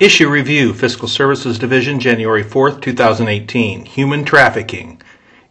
Issue Review, Fiscal Services Division, January 4th, 2018. Human Trafficking.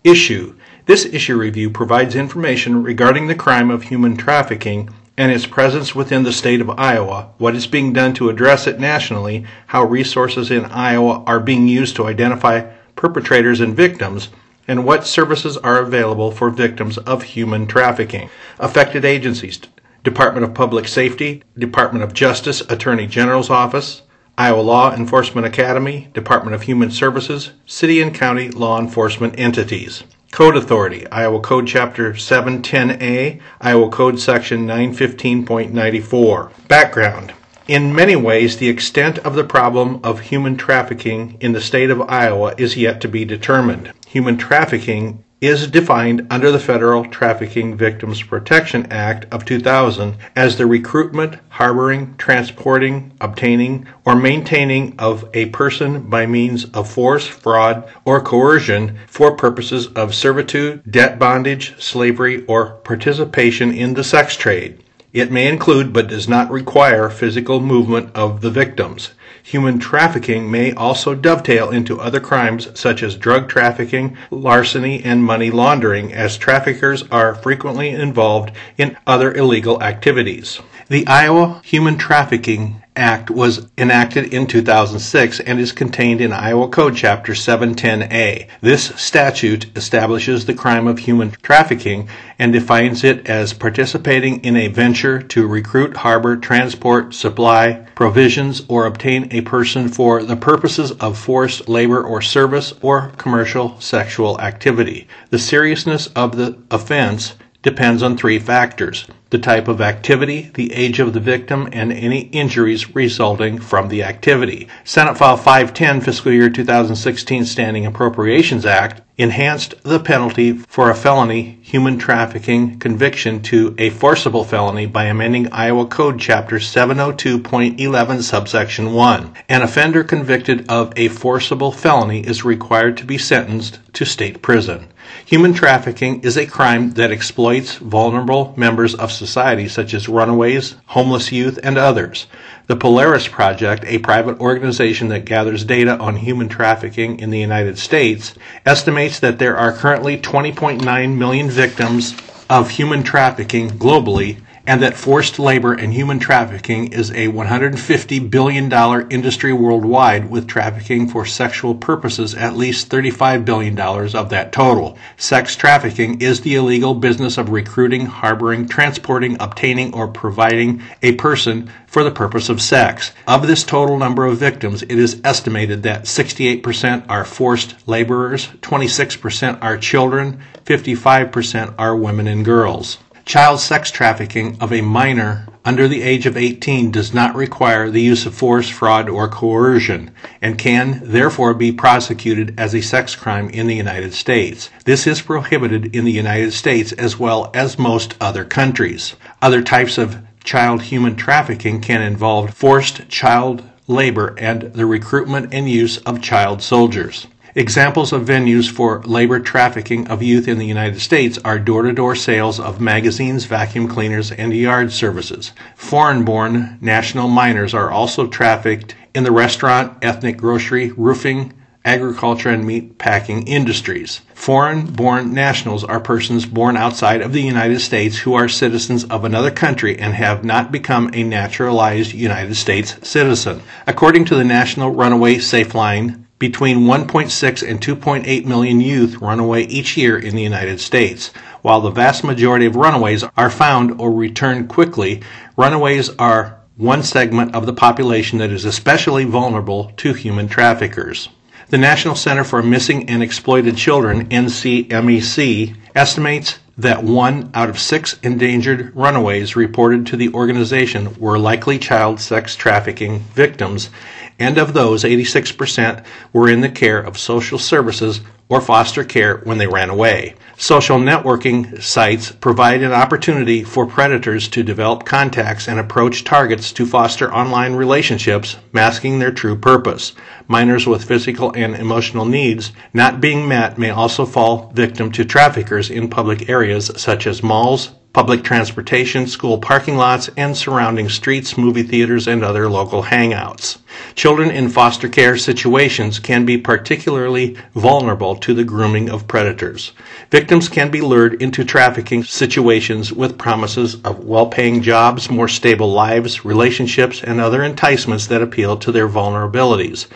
Issue. This issue review provides information regarding the crime of human trafficking and its presence within the state of Iowa, what is being done to address it nationally, how resources in Iowa are being used to identify perpetrators and victims, and what services are available for victims of human trafficking. Affected agencies Department of Public Safety, Department of Justice, Attorney General's Office, Iowa Law Enforcement Academy, Department of Human Services, city and county law enforcement entities. Code Authority, Iowa Code Chapter 710A, Iowa Code Section 915.94. Background In many ways, the extent of the problem of human trafficking in the state of Iowa is yet to be determined. Human trafficking is defined under the Federal Trafficking Victims Protection Act of 2000 as the recruitment, harboring, transporting, obtaining, or maintaining of a person by means of force, fraud, or coercion for purposes of servitude, debt bondage, slavery, or participation in the sex trade. It may include but does not require physical movement of the victims. Human trafficking may also dovetail into other crimes such as drug trafficking, larceny, and money laundering, as traffickers are frequently involved in other illegal activities. The Iowa Human Trafficking Act was enacted in 2006 and is contained in Iowa Code Chapter 710A. This statute establishes the crime of human trafficking and defines it as participating in a venture to recruit, harbor, transport, supply, provisions, or obtain a person for the purposes of forced labor or service or commercial sexual activity. The seriousness of the offense depends on three factors the type of activity, the age of the victim, and any injuries resulting from the activity. Senate File 510, Fiscal Year 2016 Standing Appropriations Act, enhanced the penalty for a felony human trafficking conviction to a forcible felony by amending Iowa Code Chapter 702.11, subsection 1. An offender convicted of a forcible felony is required to be sentenced to state prison. Human trafficking is a crime that exploits vulnerable members of society, such as runaways, homeless youth, and others. The Polaris Project, a private organization that gathers data on human trafficking in the United States, estimates that there are currently 20.9 million victims of human trafficking globally and that forced labor and human trafficking is a $150 billion industry worldwide, with trafficking for sexual purposes at least $35 billion of that total. Sex trafficking is the illegal business of recruiting, harboring, transporting, obtaining, or providing a person for the purpose of sex. Of this total number of victims, it is estimated that 68% are forced laborers, 26% are children, 55% are women and girls. Child sex trafficking of a minor under the age of 18 does not require the use of force, fraud, or coercion, and can therefore be prosecuted as a sex crime in the United States. This is prohibited in the United States as well as most other countries. Other types of child human trafficking can involve forced child labor and the recruitment and use of child soldiers. Examples of venues for labor trafficking of youth in the United States are door to door sales of magazines, vacuum cleaners, and yard services. Foreign born national minors are also trafficked in the restaurant, ethnic grocery, roofing, agriculture, and meat packing industries. Foreign born nationals are persons born outside of the United States who are citizens of another country and have not become a naturalized United States citizen. According to the National Runaway Safe Line, between 1.6 and 2.8 million youth run away each year in the United States. While the vast majority of runaways are found or return quickly, runaways are one segment of the population that is especially vulnerable to human traffickers. The National Center for Missing and Exploited Children, NCMEC, estimates that one out of six endangered runaways reported to the organization were likely child sex trafficking victims and of those, 86% were in the care of social services or foster care when they ran away. Social networking sites provide an opportunity for predators to develop contacts and approach targets to foster online relationships, masking their true purpose. Minors with physical and emotional needs not being met may also fall victim to traffickers in public areas such as malls, public transportation, school parking lots, and surrounding streets, movie theaters, and other local hangouts. Children in foster care situations can be particularly vulnerable to the grooming of predators. Victims can be lured into trafficking situations with promises of well paying jobs, more stable lives, relationships, and other enticements that appeal to their vulnerabilities.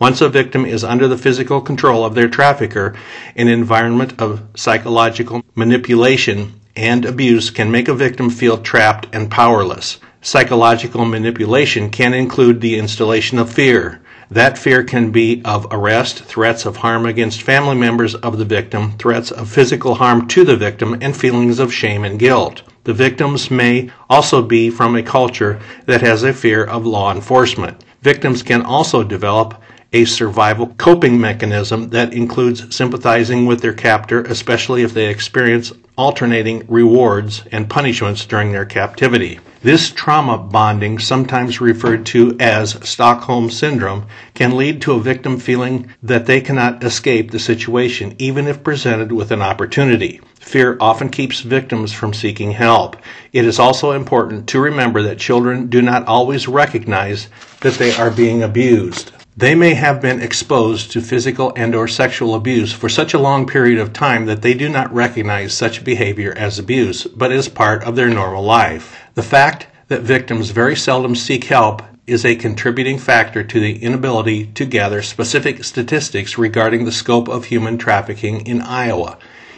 Once a victim is under the physical control of their trafficker, an environment of psychological manipulation and abuse can make a victim feel trapped and powerless. Psychological manipulation can include the installation of fear. That fear can be of arrest, threats of harm against family members of the victim, threats of physical harm to the victim, and feelings of shame and guilt. The victims may also be from a culture that has a fear of law enforcement. Victims can also develop a survival coping mechanism that includes sympathizing with their captor, especially if they experience alternating rewards and punishments during their captivity. This trauma bonding, sometimes referred to as Stockholm Syndrome, can lead to a victim feeling that they cannot escape the situation even if presented with an opportunity. Fear often keeps victims from seeking help. It is also important to remember that children do not always recognize that they are being abused. They may have been exposed to physical and or sexual abuse for such a long period of time that they do not recognize such behavior as abuse, but as part of their normal life. The fact that victims very seldom seek help is a contributing factor to the inability to gather specific statistics regarding the scope of human trafficking in Iowa.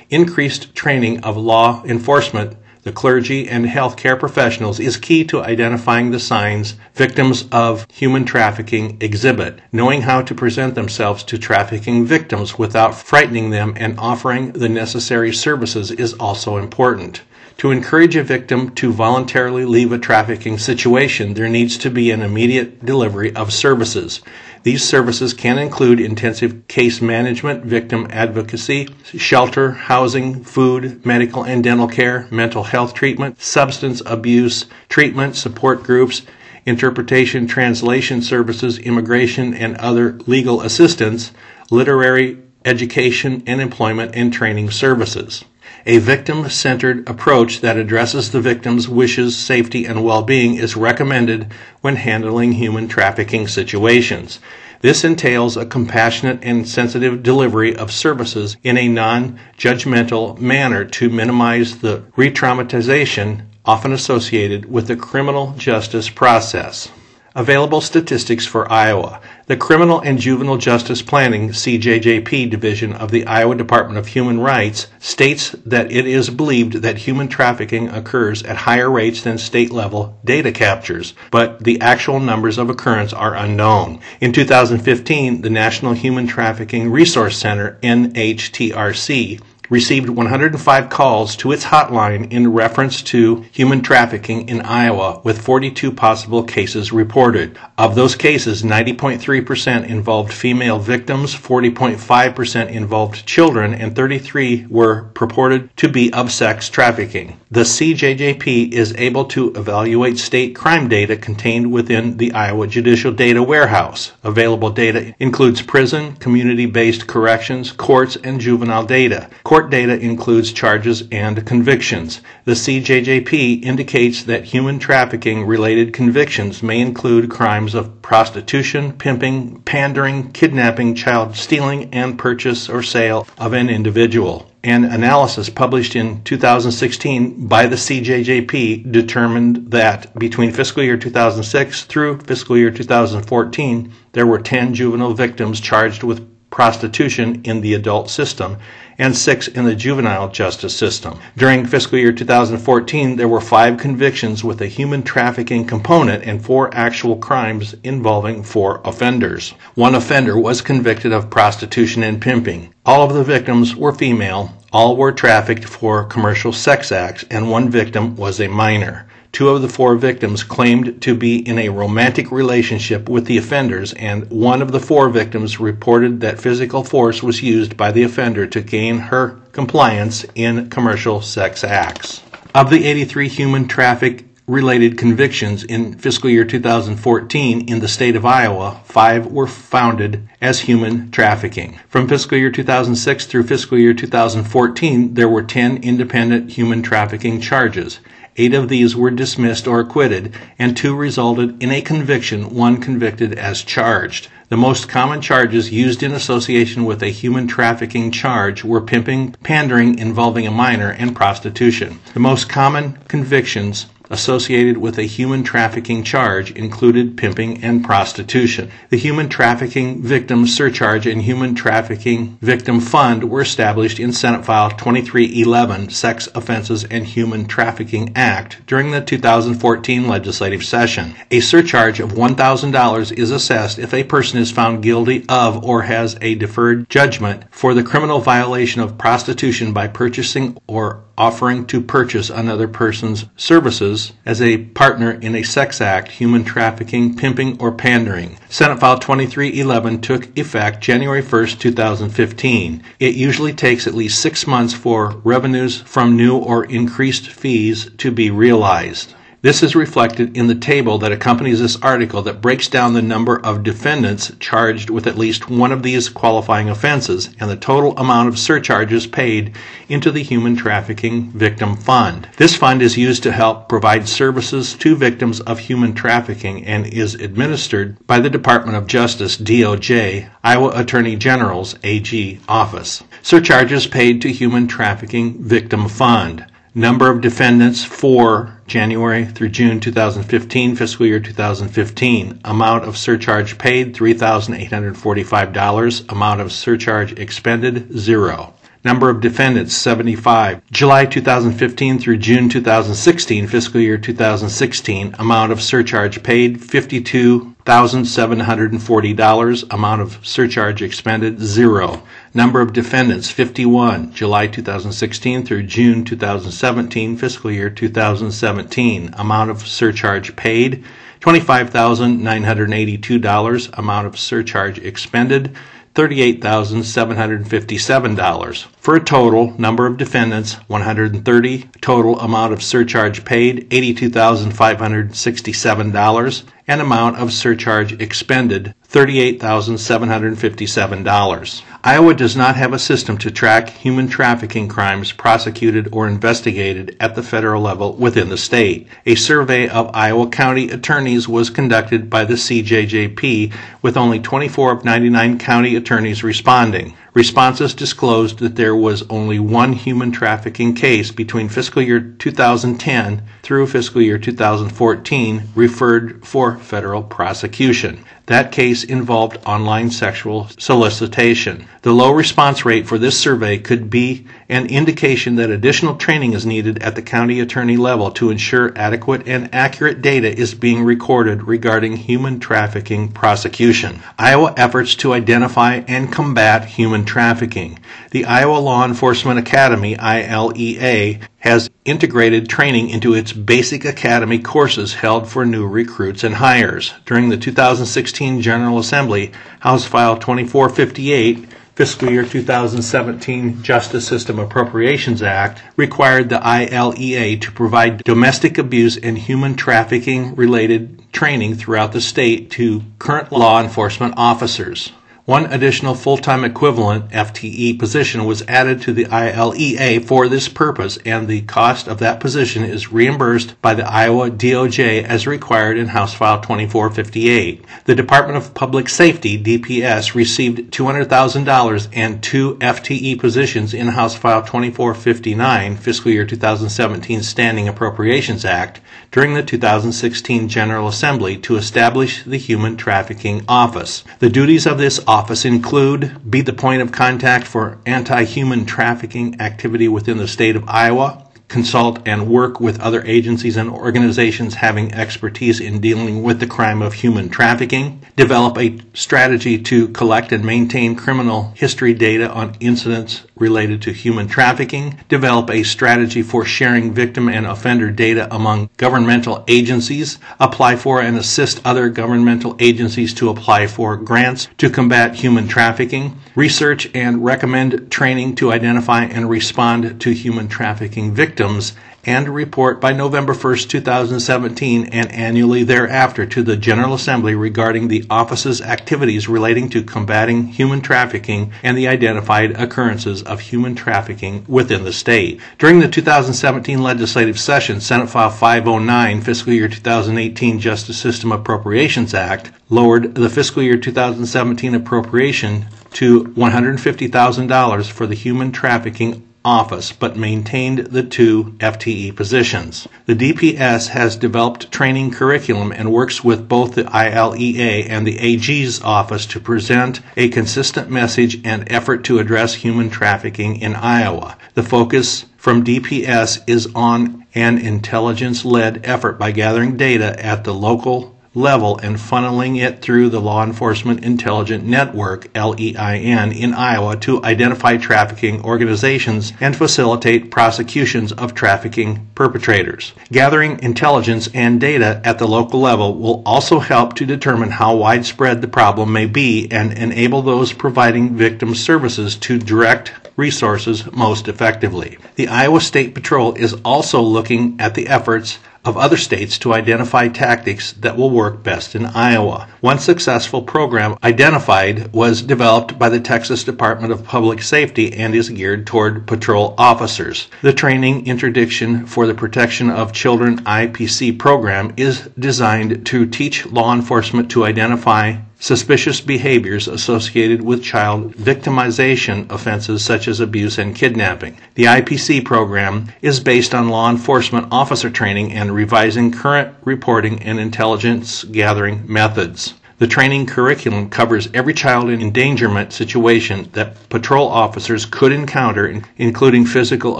Increased training of law enforcement the clergy, and healthcare professionals is key to identifying the signs victims of human trafficking exhibit. Knowing how to present themselves to trafficking victims without frightening them and offering the necessary services is also important. To encourage a victim to voluntarily leave a trafficking situation, there needs to be an immediate delivery of services. These services can include intensive case management, victim advocacy, shelter, housing, food, medical and dental care, mental health treatment, substance abuse treatment, support groups, interpretation, translation services, immigration and other legal assistance, literary education and employment and training services. A victim centered approach that addresses the victim's wishes, safety, and well being is recommended when handling human trafficking situations. This entails a compassionate and sensitive delivery of services in a non judgmental manner to minimize the re traumatization often associated with the criminal justice process. Available statistics for Iowa. The Criminal and Juvenile Justice Planning CJJP division of the Iowa Department of Human Rights states that it is believed that human trafficking occurs at higher rates than state level data captures, but the actual numbers of occurrence are unknown. In 2015, the National Human Trafficking Resource Center, NHTRC, received 105 calls to its hotline in reference to human trafficking in Iowa, with 42 possible cases reported. Of those cases, 90.3% involved female victims, 40.5% involved children, and 33 were purported to be of sex trafficking. The CJJP is able to evaluate state crime data contained within the Iowa Judicial Data Warehouse. Available data includes prison, community based corrections, courts, and juvenile data. Court data includes charges and convictions. The CJJP indicates that human trafficking related convictions may include crimes of prostitution, pimping, pandering, kidnapping, child stealing, and purchase or sale of an individual. An analysis published in 2016 by the CJJP determined that between fiscal year 2006 through fiscal year 2014, there were 10 juvenile victims charged with prostitution in the adult system and six in the juvenile justice system. During fiscal year 2014, there were five convictions with a human trafficking component and four actual crimes involving four offenders. One offender was convicted of prostitution and pimping. All of the victims were female, all were trafficked for commercial sex acts, and one victim was a minor. Two of the four victims claimed to be in a romantic relationship with the offenders, and one of the four victims reported that physical force was used by the offender to gain her compliance in commercial sex acts. Of the 83 human traffic related convictions in fiscal year 2014 in the state of Iowa, five were founded as human trafficking. From fiscal year 2006 through fiscal year 2014, there were 10 independent human trafficking charges. Eight of these were dismissed or acquitted, and two resulted in a conviction, one convicted as charged. The most common charges used in association with a human trafficking charge were pimping, pandering involving a minor, and prostitution. The most common convictions associated with a human trafficking charge included pimping and prostitution. The Human Trafficking Victim Surcharge and Human Trafficking Victim Fund were established in Senate File 2311, Sex Offenses and Human Trafficking Act, during the 2014 legislative session. A surcharge of $1,000 is assessed if a person is found guilty of or has a deferred judgment for the criminal violation of prostitution by purchasing or offering to purchase another person's services as a partner in a sex act, human trafficking, pimping, or pandering. Senate File 2311 took effect January 1, 2015. It usually takes at least six months for revenues from new or increased fees to be realized. This is reflected in the table that accompanies this article that breaks down the number of defendants charged with at least one of these qualifying offenses and the total amount of surcharges paid into the Human Trafficking Victim Fund. This fund is used to help provide services to victims of human trafficking and is administered by the Department of Justice DOJ, Iowa Attorney General's AG office. Surcharges paid to Human Trafficking Victim Fund. Number of defendants for January through June 2015, fiscal year 2015. Amount of surcharge paid $3,845. Amount of surcharge expended zero. Number of defendants 75. July 2015 through June 2016, fiscal year 2016. Amount of surcharge paid 52,740 dollars. Amount of surcharge expended zero. Number of defendants 51, July 2016 through June 2017, fiscal year 2017. Amount of surcharge paid $25,982. Amount of surcharge expended $38,757 for a total number of defendants 130 total amount of surcharge paid $82,567 and amount of surcharge expended $38,757 Iowa does not have a system to track human trafficking crimes prosecuted or investigated at the federal level within the state. A survey of Iowa county attorneys was conducted by the CJJP with only 24 of 99 county attorneys responding. Responses disclosed that there was only one human trafficking case between fiscal year 2010 through fiscal year 2014 referred for federal prosecution. That case involved online sexual solicitation. The low response rate for this survey could be an indication that additional training is needed at the county attorney level to ensure adequate and accurate data is being recorded regarding human trafficking prosecution. Iowa efforts to identify and combat human trafficking. The Iowa Law Enforcement Academy, ILEA, has integrated training into its basic academy courses held for new recruits and hires. During the 2016 General Assembly, House File 2458, fiscal year 2017 Justice System Appropriations Act required the ILEA to provide domestic abuse and human trafficking related training throughout the state to current law enforcement officers. One additional full-time equivalent FTE position was added to the ILEA for this purpose, and the cost of that position is reimbursed by the Iowa DOJ as required in House File 2458. The Department of Public Safety, DPS, received $200,000 and two FTE positions in House File 2459, fiscal year 2017 Standing Appropriations Act, during the 2016 General Assembly to establish the Human Trafficking Office. The duties of this office include be the point of contact for anti human trafficking activity within the state of Iowa, consult and work with other agencies and organizations having expertise in dealing with the crime of human trafficking, develop a strategy to collect and maintain criminal history data on incidents related to human trafficking, develop a strategy for sharing victim and offender data among governmental agencies, apply for and assist other governmental agencies to apply for grants to combat human trafficking, research and recommend training to identify and respond to human trafficking victims, and a report by November 1, 2017, and annually thereafter to the General Assembly regarding the office's activities relating to combating human trafficking and the identified occurrences of human trafficking within the state. During the 2017 legislative session, Senate File 509, Fiscal Year 2018 Justice System Appropriations Act, lowered the fiscal year 2017 appropriation to $150,000 for the Human Trafficking Office, but maintained the two FTE positions. The DPS has developed training curriculum and works with both the ILEA and the AG's office to present a consistent message and effort to address human trafficking in Iowa. The focus from DPS is on an intelligence led effort by gathering data at the local level and funneling it through the Law Enforcement Intelligence Network, LEIN, in Iowa to identify trafficking organizations and facilitate prosecutions of trafficking perpetrators. Gathering intelligence and data at the local level will also help to determine how widespread the problem may be and enable those providing victim services to direct resources most effectively. The Iowa State Patrol is also looking at the efforts of other states to identify tactics that will work best in Iowa. One successful program identified was developed by the Texas Department of Public Safety and is geared toward patrol officers. The Training Interdiction for the Protection of Children IPC program is designed to teach law enforcement to identify suspicious behaviors associated with child victimization offenses such as abuse and kidnapping. The IPC program is based on law enforcement officer training and revising current reporting and intelligence gathering methods. The training curriculum covers every child endangerment situation that patrol officers could encounter, including physical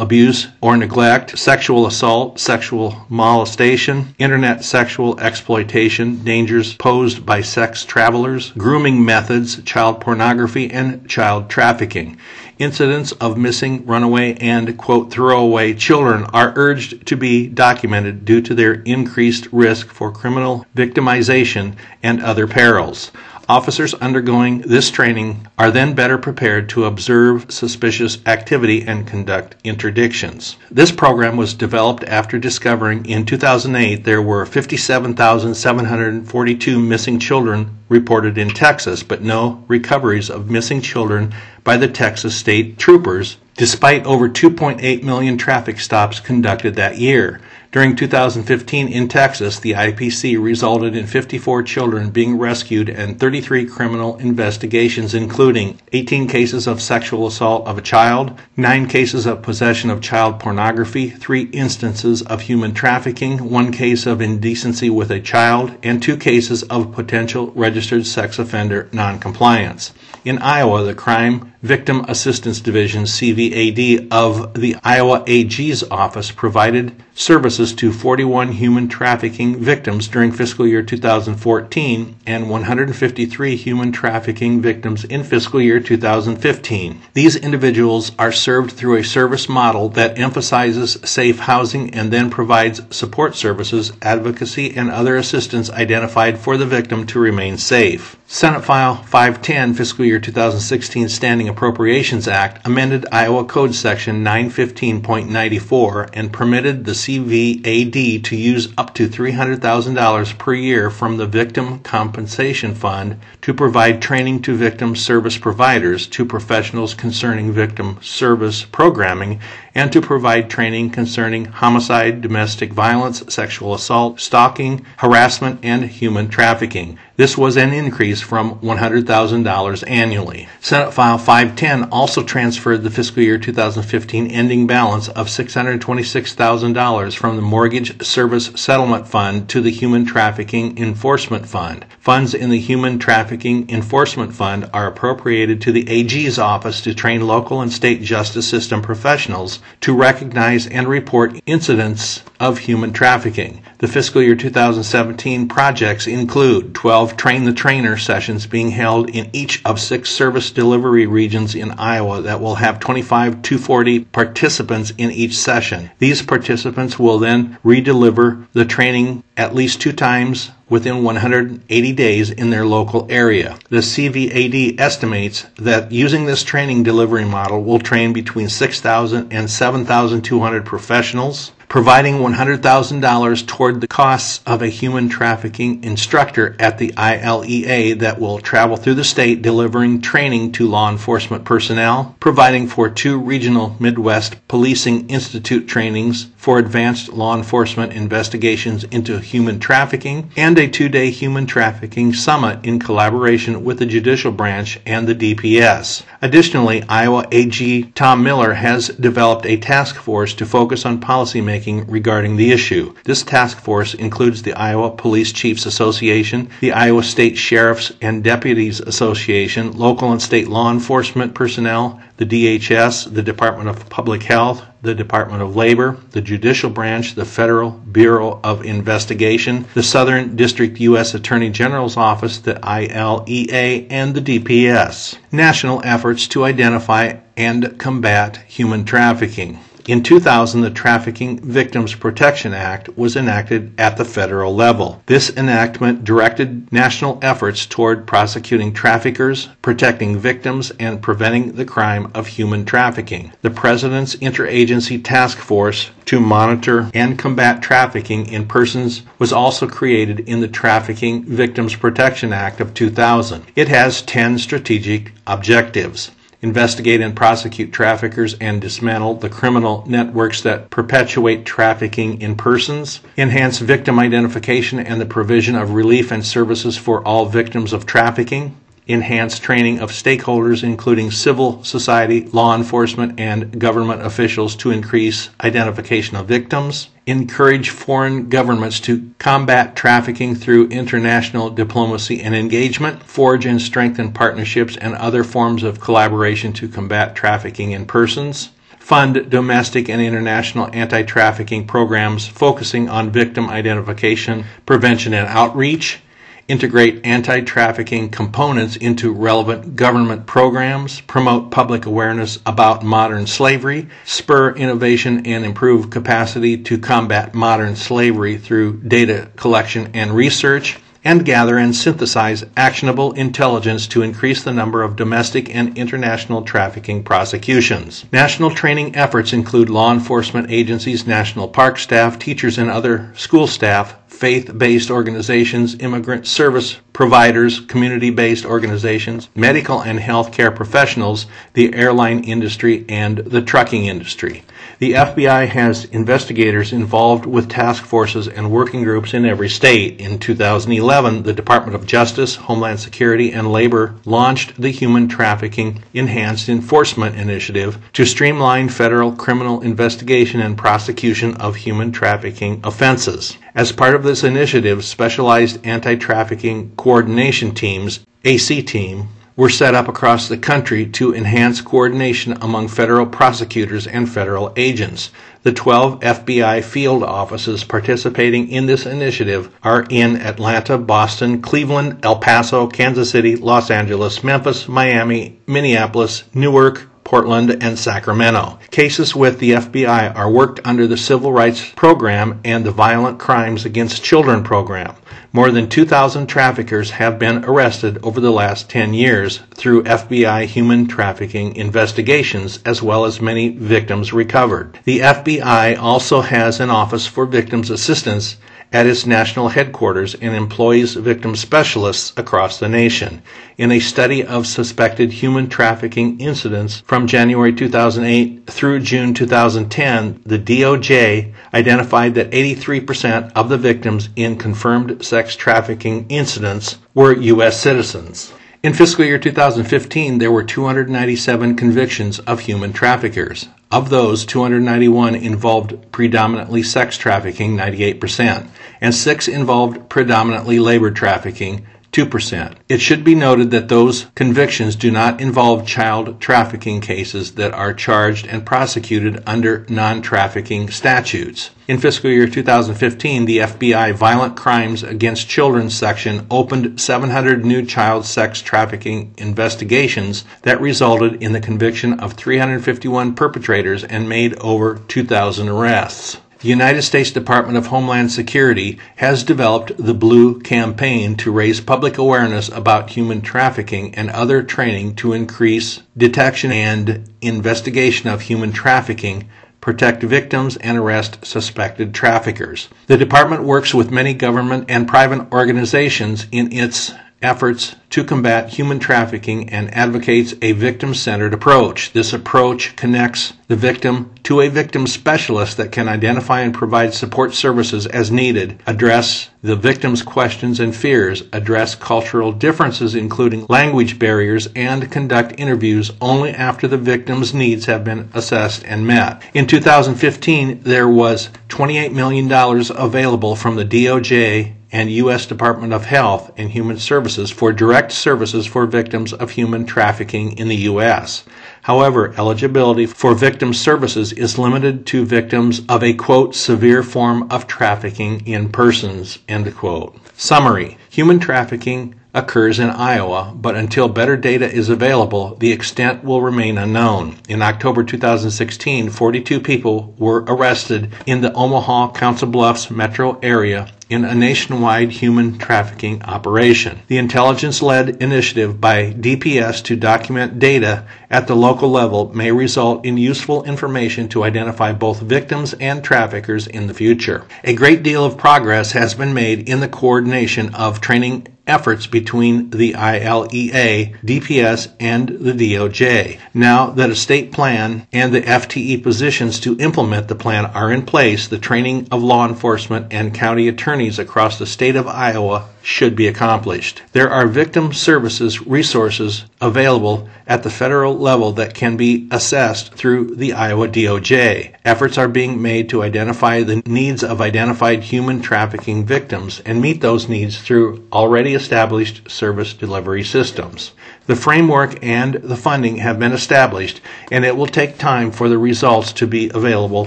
abuse or neglect, sexual assault, sexual molestation, internet sexual exploitation, dangers posed by sex travelers, grooming methods, child pornography, and child trafficking. Incidents of missing, runaway, and, quote, throwaway children are urged to be documented due to their increased risk for criminal victimization and other perils. Officers undergoing this training are then better prepared to observe suspicious activity and conduct interdictions. This program was developed after discovering in 2008 there were 57,742 missing children reported in Texas, but no recoveries of missing children by the Texas State Troopers, despite over 2.8 million traffic stops conducted that year. During 2015 in Texas, the IPC resulted in 54 children being rescued and 33 criminal investigations, including 18 cases of sexual assault of a child, 9 cases of possession of child pornography, 3 instances of human trafficking, 1 case of indecency with a child, and 2 cases of potential registered sex offender noncompliance. In Iowa, the Crime Victim Assistance Division, CVAD, of the Iowa AG's office provided services to 41 human trafficking victims during fiscal year 2014 and 153 human trafficking victims in fiscal year 2015. These individuals are served through a service model that emphasizes safe housing and then provides support services, advocacy, and other assistance identified for the victim to remain safe. Senate File 510, fiscal year 2016 Standing Appropriations Act amended Iowa Code Section 915.94 and permitted the CVAD to use up to $300,000 per year from the Victim Compensation Fund to provide training to victim service providers, to professionals concerning victim service programming, and to provide training concerning homicide, domestic violence, sexual assault, stalking, harassment, and human trafficking. This was an increase from $100,000 annually. Senate File 510 also transferred the fiscal year 2015 ending balance of $626,000 from the Mortgage Service Settlement Fund to the Human Trafficking Enforcement Fund. Funds in the Human Trafficking Enforcement Fund are appropriated to the AG's office to train local and state justice system professionals to recognize and report incidents of human trafficking. The fiscal year 2017 projects include 12 Train the Trainer sessions being held in each of six service delivery regions in Iowa that will have 25 240 participants in each session. These participants will then redeliver the training at least two times within 180 days in their local area. The CVAD estimates that using this training delivery model will train between 6,000 and 7,200 professionals, providing $100,000 toward the costs of a human trafficking instructor at the ILEA that will travel through the state delivering training to law enforcement personnel, providing for two regional Midwest Policing Institute trainings for advanced law enforcement investigations into human trafficking, and a two day human trafficking summit in collaboration with the judicial branch and the DPS. Additionally, Iowa AG Tom Miller has developed a task force to focus on policymaking regarding the issue. This task force includes the Iowa Police Chiefs Association, the Iowa State Sheriffs and Deputies Association, local and state law enforcement personnel, the DHS, the Department of Public Health, the Department of Labor, the Judicial Branch, the Federal Bureau of Investigation, the Southern District U.S. Attorney General's Office, the ILEA, and the DPS. National efforts to identify and combat human trafficking. In 2000, the Trafficking Victims Protection Act was enacted at the federal level. This enactment directed national efforts toward prosecuting traffickers, protecting victims, and preventing the crime of human trafficking. The President's Interagency Task Force to monitor and combat trafficking in persons was also created in the Trafficking Victims Protection Act of 2000. It has 10 strategic objectives investigate and prosecute traffickers and dismantle the criminal networks that perpetuate trafficking in persons, enhance victim identification and the provision of relief and services for all victims of trafficking, enhance training of stakeholders, including civil society, law enforcement, and government officials, to increase identification of victims, encourage foreign governments to combat trafficking through international diplomacy and engagement, forge and strengthen partnerships and other forms of collaboration to combat trafficking in persons, fund domestic and international anti trafficking programs focusing on victim identification, prevention, and outreach integrate anti trafficking components into relevant government programs, promote public awareness about modern slavery, spur innovation, and improve capacity to combat modern slavery through data collection and research. And gather and synthesize actionable intelligence to increase the number of domestic and international trafficking prosecutions. National training efforts include law enforcement agencies, national park staff, teachers, and other school staff faith based organizations, immigrant service providers, community based organizations, medical and healthcare professionals, the airline industry, and the trucking industry. The FBI has investigators involved with task forces and working groups in every state. In 2011, the Department of Justice, Homeland Security, and Labor launched the Human Trafficking Enhanced Enforcement Initiative to streamline federal criminal investigation and prosecution of human trafficking offenses. As part of this initiative, specialized anti trafficking coordination teams, AC team, were set up across the country to enhance coordination among federal prosecutors and federal agents. The 12 FBI field offices participating in this initiative are in Atlanta, Boston, Cleveland, El Paso, Kansas City, Los Angeles, Memphis, Miami, Minneapolis, Newark, Portland, and Sacramento. Cases with the FBI are worked under the Civil Rights Program and the Violent Crimes Against Children Program. More than 2,000 traffickers have been arrested over the last 10 years through FBI human trafficking investigations, as well as many victims recovered. The FBI also has an Office for Victims Assistance at its national headquarters and employs victim specialists across the nation. In a study of suspected human trafficking incidents from January 2008 through June 2010, the DOJ identified that 83% of the victims in confirmed sex trafficking incidents were U.S. citizens. In fiscal year 2015, there were 297 convictions of human traffickers. Of those, 291 involved predominantly sex trafficking, 98%, and six involved predominantly labor trafficking, 2%. It should be noted that those convictions do not involve child trafficking cases that are charged and prosecuted under non trafficking statutes. In fiscal year 2015, the FBI Violent Crimes Against Children section opened 700 new child sex trafficking investigations that resulted in the conviction of 351 perpetrators and made over 2,000 arrests. The United States Department of Homeland Security has developed the Blue Campaign to raise public awareness about human trafficking and other training to increase detection and investigation of human trafficking, protect victims, and arrest suspected traffickers. The department works with many government and private organizations in its efforts to combat human trafficking and advocates a victim centered approach. This approach connects the victim to a victim specialist that can identify and provide support services as needed, address the victim's questions and fears, address cultural differences, including language barriers, and conduct interviews only after the victim's needs have been assessed and met. In 2015, there was $28 million available from the DOJ and U.S. Department of Health and Human Services for direct services for victims of human trafficking in the U.S. However, eligibility for victim services is limited to victims of a quote severe form of trafficking in persons end quote. Summary: Human trafficking occurs in Iowa, but until better data is available, the extent will remain unknown. In October 2016, 42 people were arrested in the Omaha Council Bluffs metro area in a nationwide human trafficking operation. The intelligence led initiative by DPS to document data at the local level may result in useful information to identify both victims and traffickers in the future. A great deal of progress has been made in the coordination of training efforts between the ILEA, DPS, and the DOJ. Now that a state plan and the FTE positions to implement the plan are in place, the training of law enforcement and county attorneys across the state of Iowa should be accomplished. There are victim services resources available at the federal level that can be assessed through the Iowa DOJ. Efforts are being made to identify the needs of identified human trafficking victims and meet those needs through already established service delivery systems. The framework and the funding have been established, and it will take time for the results to be available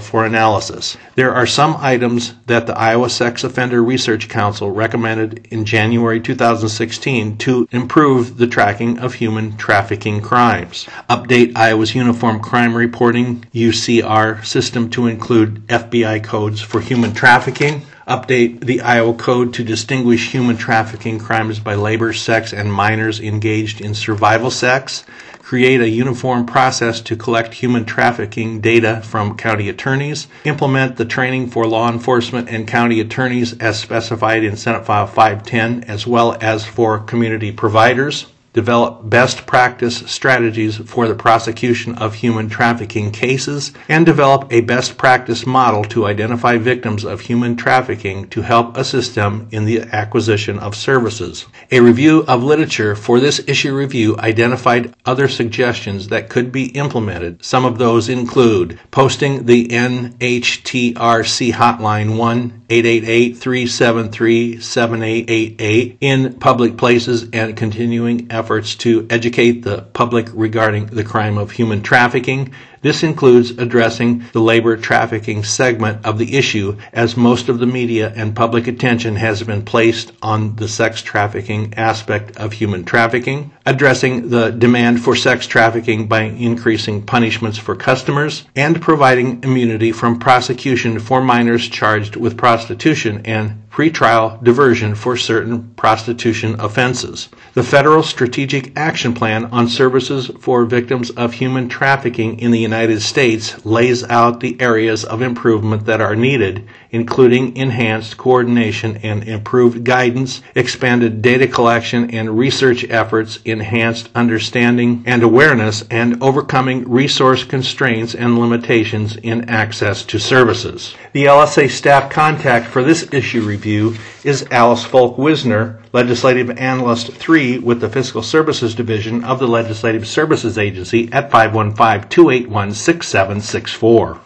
for analysis. There are some items that the Iowa Sex Offender Research Council recommended in January 2016 to improve the tracking of human trafficking crimes. Update Iowa's Uniform Crime Reporting UCR system to include FBI codes for human trafficking update the Iowa Code to distinguish human trafficking crimes by labor, sex, and minors engaged in survival sex, create a uniform process to collect human trafficking data from county attorneys, implement the training for law enforcement and county attorneys as specified in Senate File 510, as well as for community providers develop best practice strategies for the prosecution of human trafficking cases, and develop a best practice model to identify victims of human trafficking to help assist them in the acquisition of services. A review of literature for this issue review identified other suggestions that could be implemented. Some of those include posting the NHTRC hotline 1 888 373 7888 in public places and continuing efforts to educate the public regarding the crime of human trafficking. This includes addressing the labor trafficking segment of the issue, as most of the media and public attention has been placed on the sex trafficking aspect of human trafficking, addressing the demand for sex trafficking by increasing punishments for customers, and providing immunity from prosecution for minors charged with prostitution and pretrial diversion for certain prostitution offenses. The Federal Strategic Action Plan on Services for Victims of Human Trafficking in the United States lays out the areas of improvement that are needed, including enhanced coordination and improved guidance, expanded data collection and research efforts, enhanced understanding and awareness, and overcoming resource constraints and limitations in access to services. The LSA staff contact for this issue review is Alice Fulk Wisner, Legislative Analyst 3 with the Fiscal Services Division of the Legislative Services Agency at 515 281 6764.